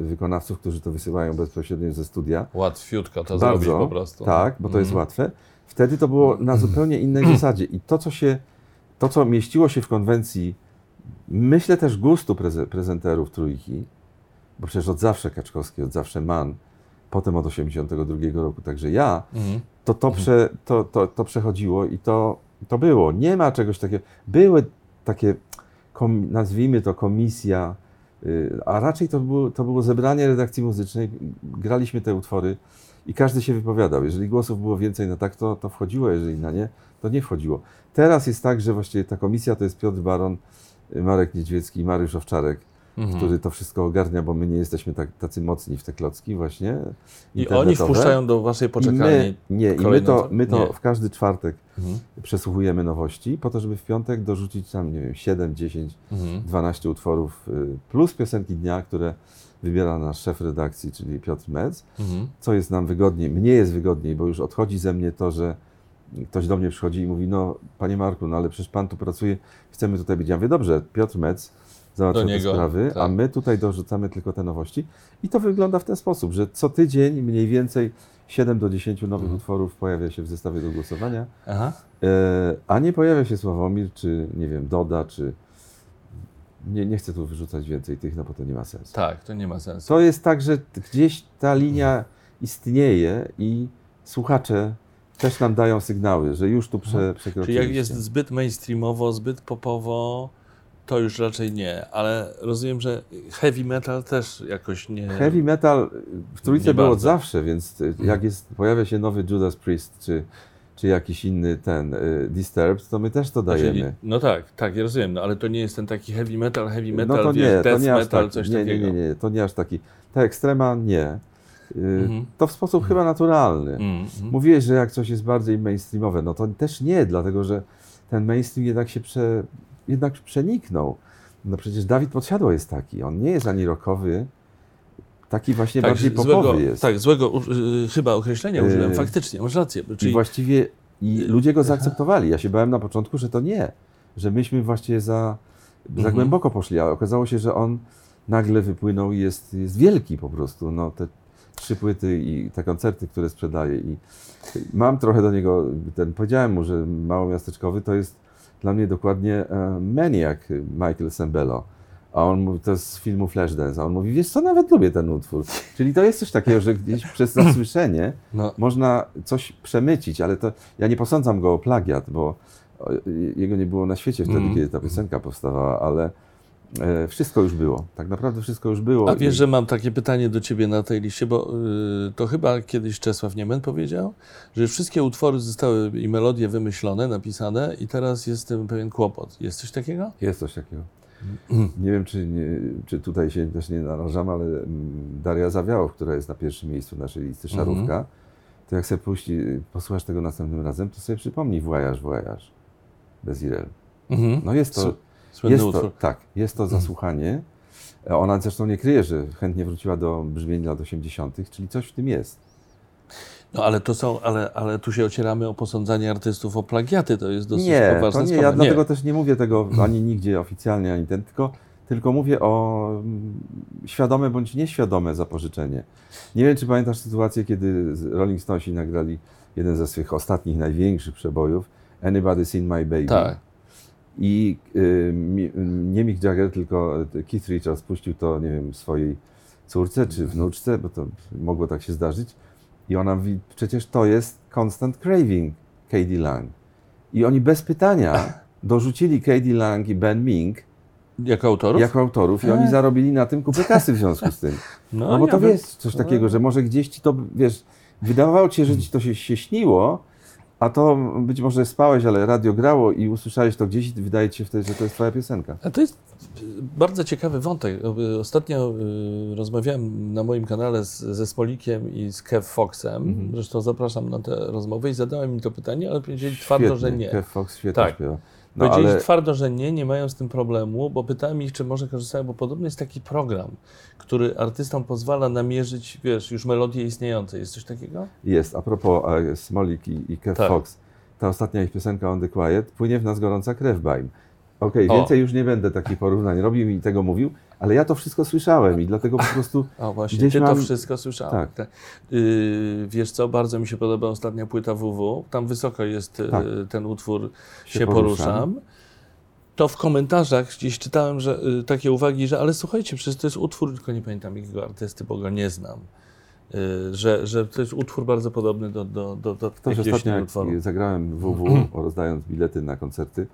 wykonawców, którzy to wysyłają bezpośrednio ze studia. Łatwiutko to Bardzo, zrobić po prostu. Tak, bo to jest mhm. łatwe. Wtedy to było na zupełnie innej zasadzie. I to, co się, to, co mieściło się w konwencji, myślę też gustu prezenterów trójki, bo przecież od zawsze Kaczkowski, od zawsze Man, potem od 82 roku, także ja, mhm. to, to, prze, to, to, to przechodziło i to, to było. Nie ma czegoś takiego. Były takie, nazwijmy to komisja, y, a raczej to było, to było zebranie redakcji muzycznej, graliśmy te utwory i każdy się wypowiadał. Jeżeli głosów było więcej na tak, to, to wchodziło, jeżeli na nie, to nie wchodziło. Teraz jest tak, że właściwie ta komisja to jest Piotr Baron, Marek Niedźwiecki i Mariusz Owczarek mhm. który to wszystko ogarnia, bo my nie jesteśmy tak, tacy mocni w te klocki właśnie. I oni wpuszczają do waszej poczekalni I my, Nie, i my to, my to w każdy czwartek mhm. przesłuchujemy nowości, po to, żeby w piątek dorzucić tam, nie wiem, 7, 10, mhm. 12 utworów, y, plus piosenki dnia, które wybiera nasz szef redakcji, czyli Piotr Mec, mhm. co jest nam wygodniej. Mnie jest wygodniej, bo już odchodzi ze mnie to, że ktoś do mnie przychodzi i mówi, no panie Marku, no ale przecież pan tu pracuje, chcemy tutaj być. Ja mówię, dobrze, Piotr Mec załatwia te sprawy, a tak. my tutaj dorzucamy tylko te nowości. I to wygląda w ten sposób, że co tydzień mniej więcej 7 do 10 nowych Mhm. utworów pojawia się w zestawie do głosowania, Aha. e, a nie pojawia się Sławomir, czy nie wiem, Doda, czy... Nie, nie chcę tu wyrzucać więcej tych, no bo to nie ma sensu. Tak, to nie ma sensu. To jest tak, że gdzieś ta linia istnieje i słuchacze też nam dają sygnały, że już tu prze, Czyli przekroczyliście. jak jest zbyt mainstreamowo, zbyt popowo, to już raczej nie, ale rozumiem, że heavy metal też jakoś nie... Heavy metal w trójce Nie było od zawsze, więc y, jak jest, pojawia się nowy Judas Priest, czy, czy jakiś inny ten y, Disturbed, to my też to Czyli- dajemy. No tak, tak, ja rozumiem, no ale to nie jest ten taki heavy metal, heavy metal, no to wiesz, nie, to death nie aż metal, taki. coś nie, nie, takiego. nie, nie, to nie aż taki. Ta ekstrema nie. Y, Mhm. To w sposób chyba naturalny. Mm, mm. Mówiłeś, że jak coś jest bardziej mainstreamowe, no to też nie, dlatego że ten mainstream jednak się prze, jednak przeniknął. No przecież Dawid Podsiadło jest taki, on nie jest ani rockowy, taki właśnie bardziej popowy złego, jest. Tak, złego y, chyba określenia użyłem, Yy, faktycznie, masz rację. I Czyli, właściwie i ludzie go zaakceptowali. Ja się bałem na początku, że to nie, że myśmy właściwie za, za Mhm. głęboko poszli, a okazało się, że on nagle wypłynął i jest, jest wielki po prostu. No, te trzy płyty i te koncerty, które sprzedaje. I mam trochę do niego, ten, powiedziałem mu, że małomiasteczkowy to jest dla mnie dokładnie e, Maniac Michael Sembello. A on mówi, to jest z filmu Flashdance, a on mówi, wiesz co, nawet lubię ten utwór. Czyli to jest coś takiego, że gdzieś przez zasłyszenie no, można coś przemycić, ale to ja nie posądzam go o plagiat, bo jego nie było na świecie wtedy, Mm. kiedy ta piosenka powstawała, ale wszystko już było. Tak naprawdę wszystko już było. a wiesz, I- że mam takie pytanie do ciebie na tej liście, bo y, to chyba kiedyś Czesław Niemen powiedział, że wszystkie utwory zostały i melodie wymyślone, napisane i teraz jest tym pewien kłopot. Jest coś takiego? Jest coś takiego. Mm. Nie wiem, czy, nie, czy tutaj się też nie narażam, ale mm, Daria Zawiałow, która jest na pierwszym miejscu naszej listy Mhm. Szarówka, to jak sobie puści, posłuchasz tego następnym razem, to sobie przypomnij Voyage, Voyage bez Irel. Mhm. No jest to, Słynny jest to, utwór. tak, jest to zasłuchanie. E, Ona zresztą nie kryje, że chętnie wróciła do brzmień lat 80., czyli coś w tym jest. No ale to są, ale, ale tu się ocieramy o posądzanie artystów o plagiaty, to jest dosyć nie, poważna to nie, sprawa. ja dlatego też nie mówię tego ani nigdzie oficjalnie, ani ten, tylko, tylko mówię o mm, świadome bądź nieświadome zapożyczenie. Nie wiem, czy pamiętasz sytuację, kiedy Rolling Stonesi nagrali jeden ze swych ostatnich, największych przebojów, Anybody's Seen My Baby. Tak. I y, nie Mick Jagger, tylko y, Keith Richards puścił to, nie wiem, swojej córce czy wnuczce, bo to mogło tak się zdarzyć. I ona mówi, przecież to jest Constant Craving Katie Lang. I oni bez pytania dorzucili Katie Lang i Ben Mink Jako autorów? jako autorów i oni zarobili na tym kupę kasy w związku z tym. No, bo ja to jest coś takiego, że może gdzieś ci to, wiesz, wydawało ci się, że ci to się, się śniło, a to być może spałeś, ale radio grało i usłyszałeś to gdzieś i wydaje ci się wtedy, że to jest twoja piosenka. A to jest bardzo ciekawy wątek. Ostatnio y, rozmawiałem na moim kanale z, ze Smolikiem i z Kev Foxem. Mhm. Zresztą zapraszam na te rozmowy i zadałem im to pytanie, ale powiedzieli twardo, że nie. Kev Fox świetnie Tak. śpiewa. No Powiedzieli ale twardo, że nie, nie mają z tym problemu, bo pytałem ich, czy może korzystają, bo podobno jest taki program, który artystom pozwala namierzyć, wiesz, już melodie istniejące. Jest coś takiego? jest, a propos e, Smolik i, i Kev Tak. Fox, ta ostatnia ich piosenka On The Quiet, płynie w nas gorąca krew Baim. Okej, O. więcej już nie będę takich porównań robił i tego mówił, ale ja to wszystko słyszałem i dlatego po prostu A właśnie, Gdzieś ty to mam- wszystko słyszałem. Tak. Tak. Yy, wiesz co, bardzo mi się podoba ostatnia płyta WW. Tam wysoko jest yy, Tak. ten utwór Się Się, poruszam. poruszam. To w komentarzach gdzieś czytałem, że yy, takie uwagi, że ale słuchajcie, przecież to jest utwór, tylko nie pamiętam jakiego artysty, bo go nie znam. Yy, że, że to jest utwór bardzo podobny do, do, do, do Ktoś jakiegoś ostatnio, innego jak utworu. zagrałem WW, rozdając bilety na koncerty, y,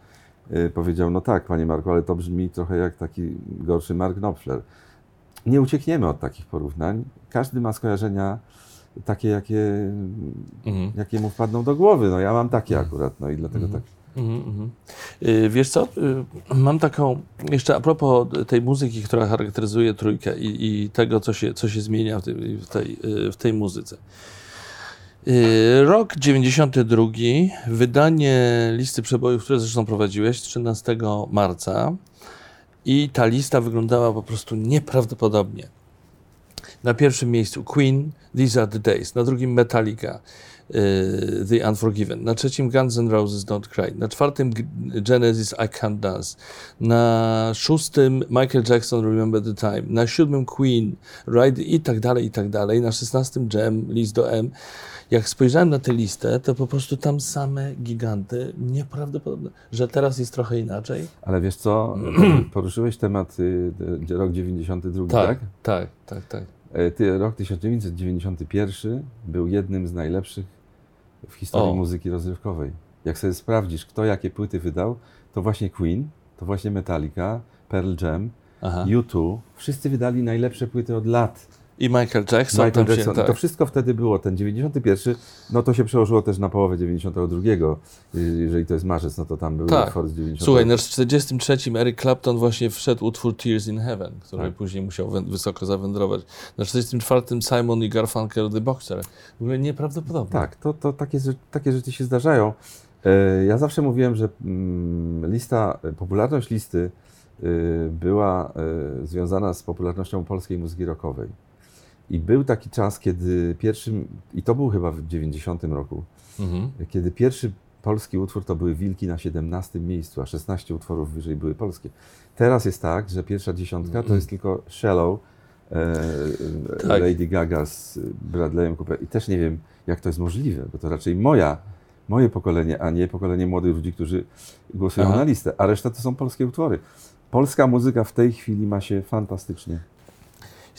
powiedział, no tak, panie Marku, ale to brzmi trochę jak taki gorszy Mark Knopfler. Nie uciekniemy od takich porównań. Każdy ma skojarzenia takie, jakie, Mhm. jakie mu wpadną do głowy. No ja mam takie akurat, no i dlatego tak. Mhm, mhm. Yy, Wiesz co, yy, mam taką, jeszcze a propos tej muzyki, która charakteryzuje trójkę i, i tego, co się, co się zmienia w tej, w tej, w tej muzyce. Yy, Rok 92, wydanie listy przebojów, które zresztą prowadziłeś 13 marca i ta lista wyglądała po prostu nieprawdopodobnie. Na pierwszym miejscu Queen, These Are The Days, na drugim Metallica, y, The Unforgiven, na trzecim Guns N' Roses Don't Cry, na czwartym Genesis I Can't Dance, na szóstym Michael Jackson Remember the Time, na siódmym Queen, Ride i tak dalej, i tak dalej, na szesnastym Jam, list do M. Jak spojrzałem na tę listę, to po prostu tam same giganty, nieprawdopodobne, że teraz jest trochę inaczej. Ale wiesz co, poruszyłeś temat y, rok 92, Tak, tak? tak, tak, tak. E, Ty, rok 1991 był jednym z najlepszych w historii O. muzyki rozrywkowej. Jak sobie sprawdzisz, kto jakie płyty wydał, to właśnie Queen, to właśnie Metallica, Pearl Jam, Aha. U2. Wszyscy wydali najlepsze płyty od lat. I Michael Jackson Michael Jackson. się, I tak. to wszystko wtedy było. Ten 91, no to się przełożyło też na połowę 92. Y, Jeżeli to jest marzec, no to tam był Tak. utwór z 90. Słuchaj, na 43 Eric Clapton właśnie wszedł utwór Tears in Heaven, który Tak. później musiał wysoko zawędrować. Na 44 Simon i Garfunkel The Boxer. W ogóle nieprawdopodobne. Tak, to, to takie, takie rzeczy się zdarzają. E, Ja zawsze mówiłem, że mm, lista, popularność listy y, była y, związana z popularnością polskiej muzyki rockowej. I był taki czas, kiedy pierwszym, i to był chyba w 90 roku, Mhm. kiedy pierwszy polski utwór to były Wilki na 17 miejscu, a 16 utworów wyżej były polskie. Teraz jest tak, że pierwsza dziesiątka to jest tylko Shallow, e, Tak. Lady Gaga z Bradleyem Cooper. I też nie wiem, jak to jest możliwe, bo to raczej moja, moje pokolenie, a nie pokolenie młodych ludzi, którzy głosują Aha. na listę. A reszta to są polskie utwory. Polska muzyka w tej chwili ma się fantastycznie.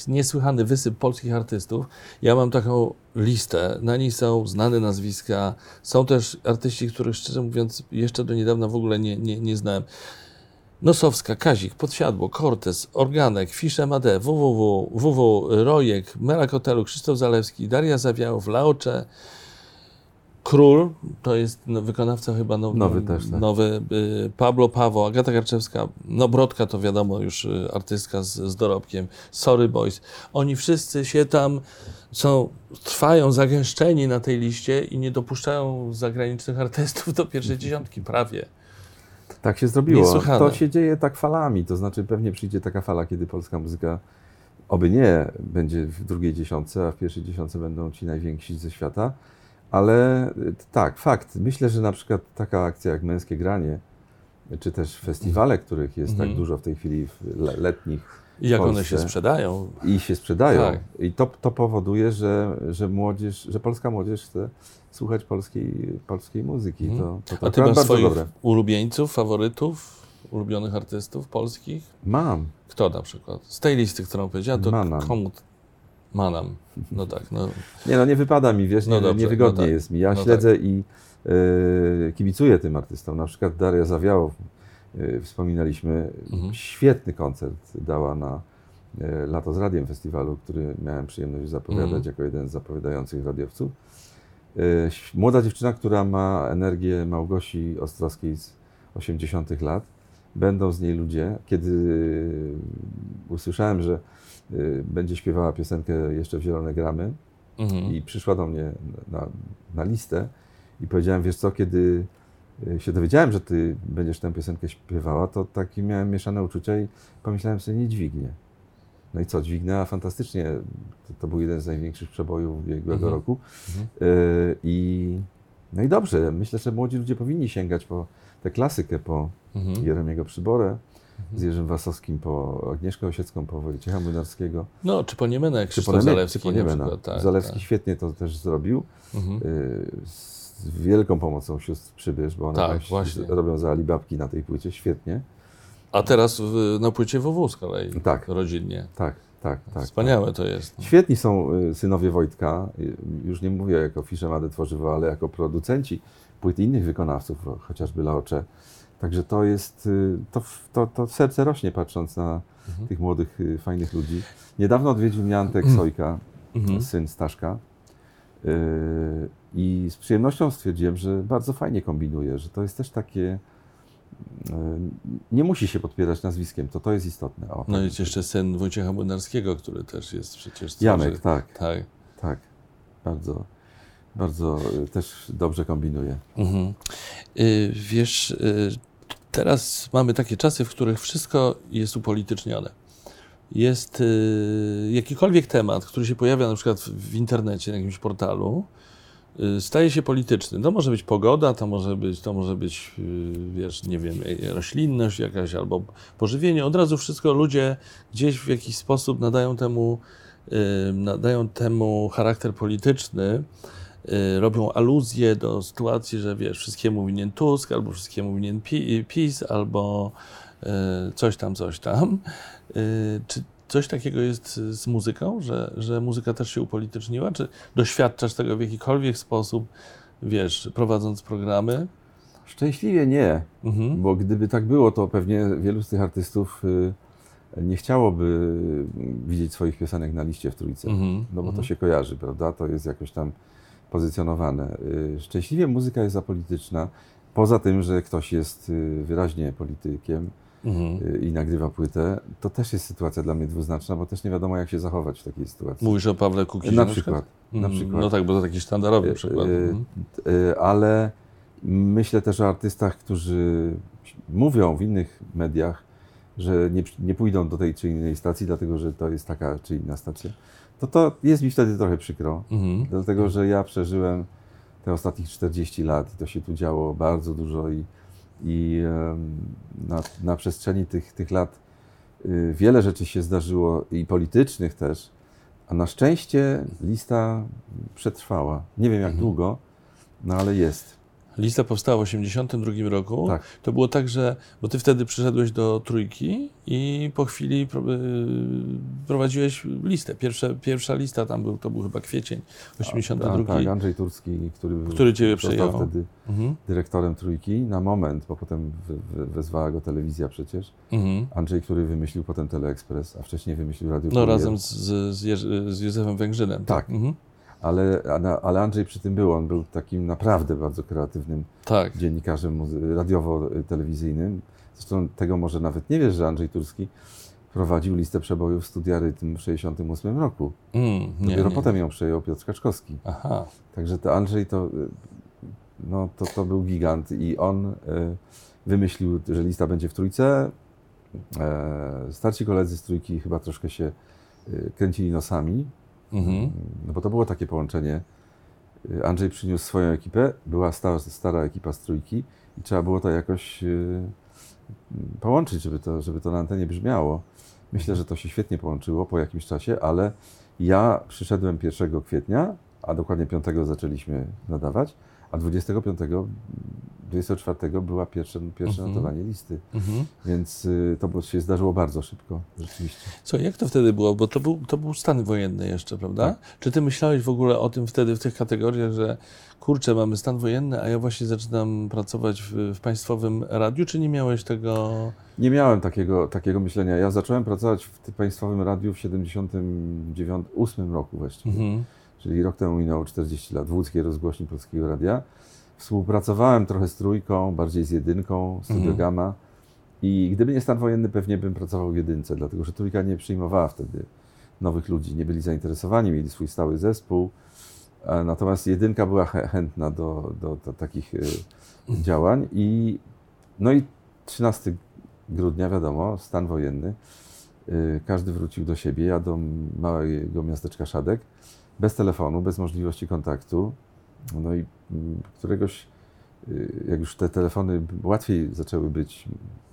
Niesłychany wysyp polskich artystów. Ja mam taką listę, na niej są znane nazwiska, są też artyści, których szczerze mówiąc jeszcze do niedawna w ogóle nie, nie, nie znałem. Nosowska, Kazik, Podsiadło, Cortez, Organek, Fisze Made, WWW, WW, Rojek, Mela Kotelu, Krzysztof Zalewski, Daria Zawiałow, Laocze, Król, to jest no, wykonawca chyba now, Nowy też, tak. nowy, y, Pablo Pawo, Agata Karczewska, no Brodka to wiadomo już y, artystka z, z dorobkiem, Sorry Boys. Oni wszyscy się tam są, trwają zagęszczeni na tej liście i nie dopuszczają zagranicznych artystów do pierwszej dziesiątki, prawie. Tak się zrobiło. Niesłychane. To się dzieje tak falami, to znaczy pewnie przyjdzie taka fala, kiedy polska muzyka, oby nie, będzie w drugiej dziesiątce, a w pierwszej dziesiątce będą ci najwięksi ze świata. Ale y, tak, fakt. Myślę, że na przykład taka akcja jak Męskie Granie, czy też festiwale, których jest tak Mhm. dużo w tej chwili letnich I jak one Polsce. się sprzedają. i się sprzedają. Tak. I to, to powoduje, że, że młodzież, że polska młodzież chce słuchać polskiej, polskiej muzyki. Mhm. To, to, to A ty masz bardzo swoich dobre. ulubieńców, faworytów, ulubionych artystów polskich? Mam. Kto na przykład? Z tej listy, którą powiedziałem, to Manam. komu? Manam. No tak, no. Nie no, nie wypada mi, wiesz, No nie, dobrze, niewygodnie no tak. jest mi. Ja No śledzę i y, kibicuję tym artystom. Na przykład Daria Zawiałow, y, wspominaliśmy, Mhm. świetny koncert dała na y, Lato z Radiem festiwalu, który miałem przyjemność zapowiadać Mhm. jako jeden z zapowiadających radiowców. Młoda dziewczyna, która ma energię Małgosi Ostrowskiej z 80 lat. Będą z niej ludzie. Kiedy y, usłyszałem, że y, będzie śpiewała piosenkę Jeszcze w zielone gramy, Mhm. i przyszła do mnie na, na listę i powiedziałem, wiesz co, kiedy y, się dowiedziałem, że ty będziesz tę piosenkę śpiewała, to takie miałem mieszane uczucia i pomyślałem sobie, nie dźwignie. No i co, dźwignęła fantastycznie. To, to był jeden z największych przebojów ubiegłego Mhm. roku. Mhm. Y, I, no i dobrze, myślę, że młodzi ludzie powinni sięgać po tę klasykę, po Mhm. Jeremiego Przyborę, z Jerzym Wasowskim, po Agnieszkę Osiecką, po Wojciecha Młynarskiego. No, czy po Niemenę, Krzysztof Poniemek- Zalewski czy na Poniemena. przykład. Tak, Zalewski tak. świetnie to też zrobił. Mhm. Y, z wielką pomocą sióstr Przybierz, bo one Tak, robią za Alibabki na tej płycie, świetnie. A teraz w, na płycie WW z kolei, Tak. rodzinnie. Tak, tak, tak. Wspaniałe to jest. tak. Świetni są y, synowie Wojtka, y, już nie mówię jako Fiszemady Tworzywo, ale jako producenci płyt innych wykonawców, chociażby Laocze. Także to jest, y, to, to, to serce rośnie patrząc na Mhm. tych młodych, y, fajnych ludzi. Niedawno odwiedził mnie Antek Sojka, Mhm. syn Staszka. Yy, I z przyjemnością stwierdziłem, że bardzo fajnie kombinuje, że to jest też takie. Nie musi się podpierać nazwiskiem, to to jest istotne. O, No i jeszcze syn Wojciecha Młynarskiego, który też jest przecież... Janek, tak, Tak. tak. Bardzo, bardzo yy, też dobrze kombinuje. Mhm. Y, Wiesz, y, teraz mamy takie czasy, w których wszystko jest upolitycznione. Jest y, jakikolwiek temat, który się pojawia na przykład w- w internecie, na jakimś portalu, y, staje się polityczny. To może być pogoda, to może być, to może być, y, wiesz, nie wiem, y, roślinność jakaś albo pożywienie. Od razu wszystko ludzie gdzieś w jakiś sposób nadają temu, nadają temu charakter polityczny, robią aluzję do sytuacji, że wiesz, wszystkiemu winien Tusk, albo wszystkiemu winien PiS, albo coś tam, coś tam. Czy coś takiego jest z muzyką, że, że muzyka też się upolityczniła? Czy doświadczasz tego w jakikolwiek sposób, wiesz, prowadząc programy? Szczęśliwie nie, mhm. bo gdyby tak było, to pewnie wielu z tych artystów y, nie chciałoby widzieć swoich piosenek na liście w trójce, mhm. no bo to mhm. się kojarzy, prawda? To jest jakoś tam pozycjonowane. Y, szczęśliwie muzyka jest apolityczna, poza tym, że ktoś jest y, wyraźnie politykiem, mhm. i nagrywa płytę, to też jest sytuacja dla mnie dwuznaczna, bo też nie wiadomo, jak się zachować w takiej sytuacji. Mówisz o Pawle Kukizie na, na przykład, na mhm. przykład. No tak, bo to taki sztandarowy przykład. Mhm. Ale myślę też o artystach, którzy mówią w innych mediach, że nie, nie pójdą do tej czy innej stacji, dlatego że to jest taka czy inna stacja. To to jest mi wtedy trochę przykro, mhm. dlatego że ja przeżyłem te ostatnich 40 lat i to się tu działo bardzo dużo i i na, na przestrzeni tych, tych lat y, wiele rzeczy się zdarzyło i politycznych też, a na szczęście lista przetrwała. Nie wiem jak mhm. długo, no ale jest. Lista powstała w 1982 roku. Tak. To było tak, że, bo ty wtedy przyszedłeś do trójki i po chwili y, prowadziłeś listę. Pierwsza, pierwsza lista tam był, to był chyba kwiecień 82. A, tak, Andrzej Turski, który, który ciebie przejął. wtedy mhm. dyrektorem trójki na moment, bo potem wezwała go telewizja przecież. Mhm. Andrzej, który wymyślił potem Teleekspres, a wcześniej wymyślił Radio No razem z, z, z Józefem Węgrzynem. Tak. tak. Mhm ale, ale Andrzej przy tym był. On był takim naprawdę bardzo kreatywnym tak. dziennikarzem radiowo-telewizyjnym. Zresztą tego może nawet nie wiesz, że Andrzej Turski prowadził listę przebojów Studia Rytm w 1968 roku. Mm, nie, Dopiero nie. potem ją przejął Piotr Kaczkowski. Aha. Także to Andrzej to, no, to, to był gigant i on y, wymyślił, że lista będzie w trójce. E, starci koledzy z trójki chyba troszkę się y, kręcili nosami, Mhm. No bo to było takie połączenie. Andrzej przyniósł swoją ekipę, była stara, stara ekipa z trójki i trzeba było to jakoś yy, połączyć, żeby to, żeby to na antenie brzmiało. Myślę, że to się świetnie połączyło po jakimś czasie, ale ja przyszedłem 1 kwietnia, a dokładnie 5 zaczęliśmy nadawać, a 25 24 była pierwsze, pierwsze mhm. notowanie listy. Mhm. Więc y, to się zdarzyło bardzo szybko, rzeczywiście. Co, jak to wtedy było? Bo to był, to był stan wojenny jeszcze, prawda? Tak. Czy ty myślałeś w ogóle o tym wtedy, w tych kategoriach, że kurczę, mamy stan wojenny, a ja właśnie zaczynam pracować w, w państwowym radiu, czy nie miałeś tego... Nie miałem takiego, takiego myślenia. Ja zacząłem pracować w państwowym radiu w 78 roku właściwie. Mhm. Czyli rok temu minęło 40 lat w łódzkiej rozgłośni Polskiego Radia. Współpracowałem trochę z trójką, bardziej z jedynką, Studio mhm. Gamma. I gdyby nie stan wojenny, pewnie bym pracował w jedynce, dlatego że trójka nie przyjmowała wtedy nowych ludzi, nie byli zainteresowani, mieli swój stały zespół. Natomiast jedynka była chętna do, do, do takich y, działań. I, no i 13 grudnia, wiadomo, stan wojenny. Y, każdy wrócił do siebie. Ja do małego miasteczka Szadek, bez telefonu, bez możliwości kontaktu. No i mm, któregoś, y, jak już te telefony łatwiej zaczęły być,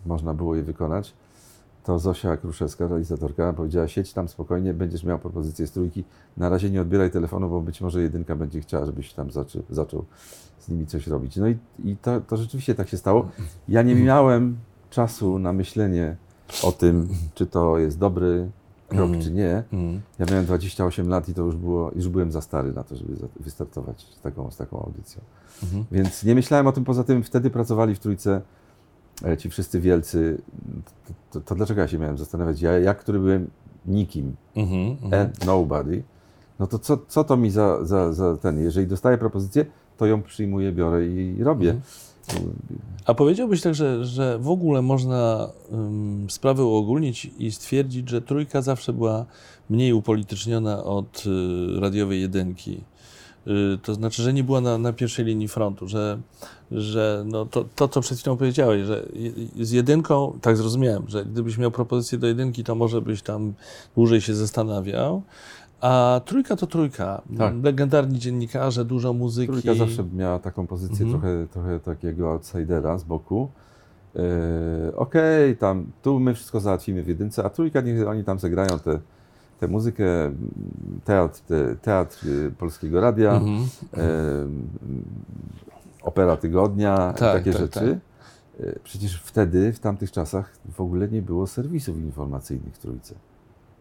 można było je wykonać, to Zosia Kruszewska, realizatorka, powiedziała: Siedź tam spokojnie, będziesz miał propozycję z trójki. Na razie nie odbieraj telefonu, bo być może jedynka będzie chciała, żebyś tam zaczął, zaczął z nimi coś robić. No i, i to, to rzeczywiście tak się stało. Ja nie miałem czasu na myślenie o tym, czy to jest dobry krok, mm. czy nie. Mm. Ja miałem 28 lat i to już było, już byłem za stary na to, żeby wystartować z taką, z taką audycją. Mm. Więc nie myślałem o tym, poza tym wtedy pracowali w trójce e, ci wszyscy wielcy. To, to, to dlaczego ja się miałem zastanawiać? Ja, jak który byłem nikim, mm -hmm, nobody, no to co, co to mi za, za, za ten, jeżeli dostaję propozycję, to ją przyjmuję, biorę i robię. A powiedziałbyś tak, że, że w ogóle można um, sprawę uogólnić i stwierdzić, że trójka zawsze była mniej upolityczniona od y, radiowej jedynki. Y, to znaczy, że nie była na, na pierwszej linii frontu, że, że no to, to, co przed chwilą powiedziałeś, że z jedynką, tak zrozumiałem, że gdybyś miał propozycję do jedynki, to może byś tam dłużej się zastanawiał, A trójka to trójka. Tak. Legendarni dziennikarze, dużo muzyki. Trójka zawsze miała taką pozycję Mhm. trochę, trochę takiego outsidera z boku. E, Okej, tam tu my wszystko załatwimy w jedynce, a trójka niech oni tam zagrają tę tę muzykę, teatr, te, teatr y, Polskiego Radia, Mhm. m, opera tygodnia, Tak, takie tak, rzeczy. E, Przecież wtedy, w tamtych czasach w ogóle nie było serwisów informacyjnych w trójce.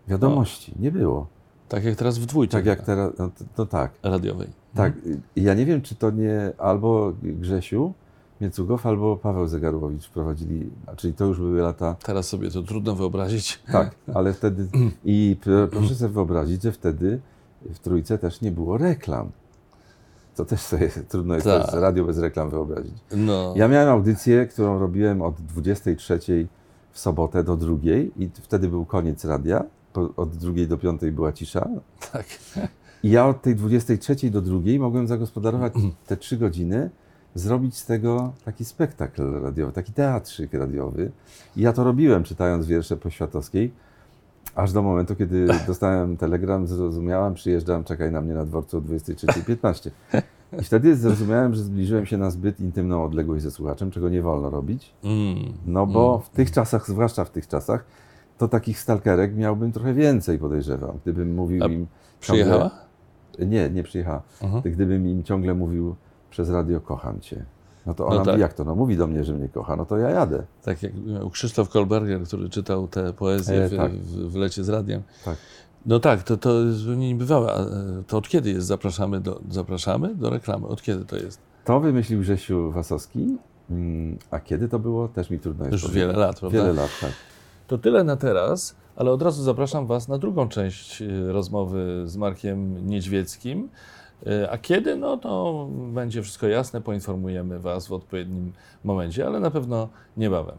Wiadomości, nie było. Tak jak teraz w dwójce. Tak jak teraz, no, to tak. Radiowej. Tak, i ja nie wiem, czy to nie albo Grzesiu Miecugow, albo Paweł Zegarowicz prowadzili, a czyli to już były lata, Teraz sobie to trudno wyobrazić. tak, ale wtedy, i pr- proszę sobie wyobrazić, że wtedy w Trójce też nie było reklam. To też sobie trudno jest Tak. radio bez reklam wyobrazić. No, Ja miałem audycję, którą robiłem od 23 w sobotę do drugiej i wtedy był koniec radia, po- od drugiej do piątej była cisza, tak. I ja od tej 23 do drugiej mogłem zagospodarować te trzy godziny, zrobić z tego taki spektakl radiowy, taki teatrzyk radiowy. I ja to robiłem, czytając wiersze Poświatowskiej, aż do momentu, kiedy dostałem telegram, zrozumiałem, przyjeżdżam, czekaj na mnie na dworcu o 23.15. I wtedy zrozumiałem, że zbliżyłem się na zbyt intymną odległość ze słuchaczem, czego nie wolno robić. Mm. No bo w tych czasach, zwłaszcza w tych czasach, to takich stalkerek miałbym trochę więcej, podejrzewam. Gdybym mówił A im... Przyjechała? Nie, nie przyjechała. Mhm. Gdybym im ciągle mówił przez radio kocham cię. No to ona No mówi, tak. jak to? No mówi do mnie, że mnie kocha, no to ja jadę. Tak jak miał Krzysztof Kolberger, który czytał te poezje E, w, tak. w, w lecie z radiem. Tak. No tak, to, to jest zupełnie niebywałe. A, To od kiedy jest? Zapraszamy do, zapraszamy do reklamy. Od kiedy to jest? To wymyślił Grzesiu Wasowski. Mm, A kiedy to było? Też mi trudno jest Już powiedzieć. wiele lat, prawda? Wiele lat, tak. To tyle na teraz, ale od razu zapraszam Was na drugą część e, rozmowy z Markiem Niedźwieckim. E, A kiedy? No to będzie wszystko jasne, poinformujemy Was w odpowiednim momencie, ale na pewno niebawem.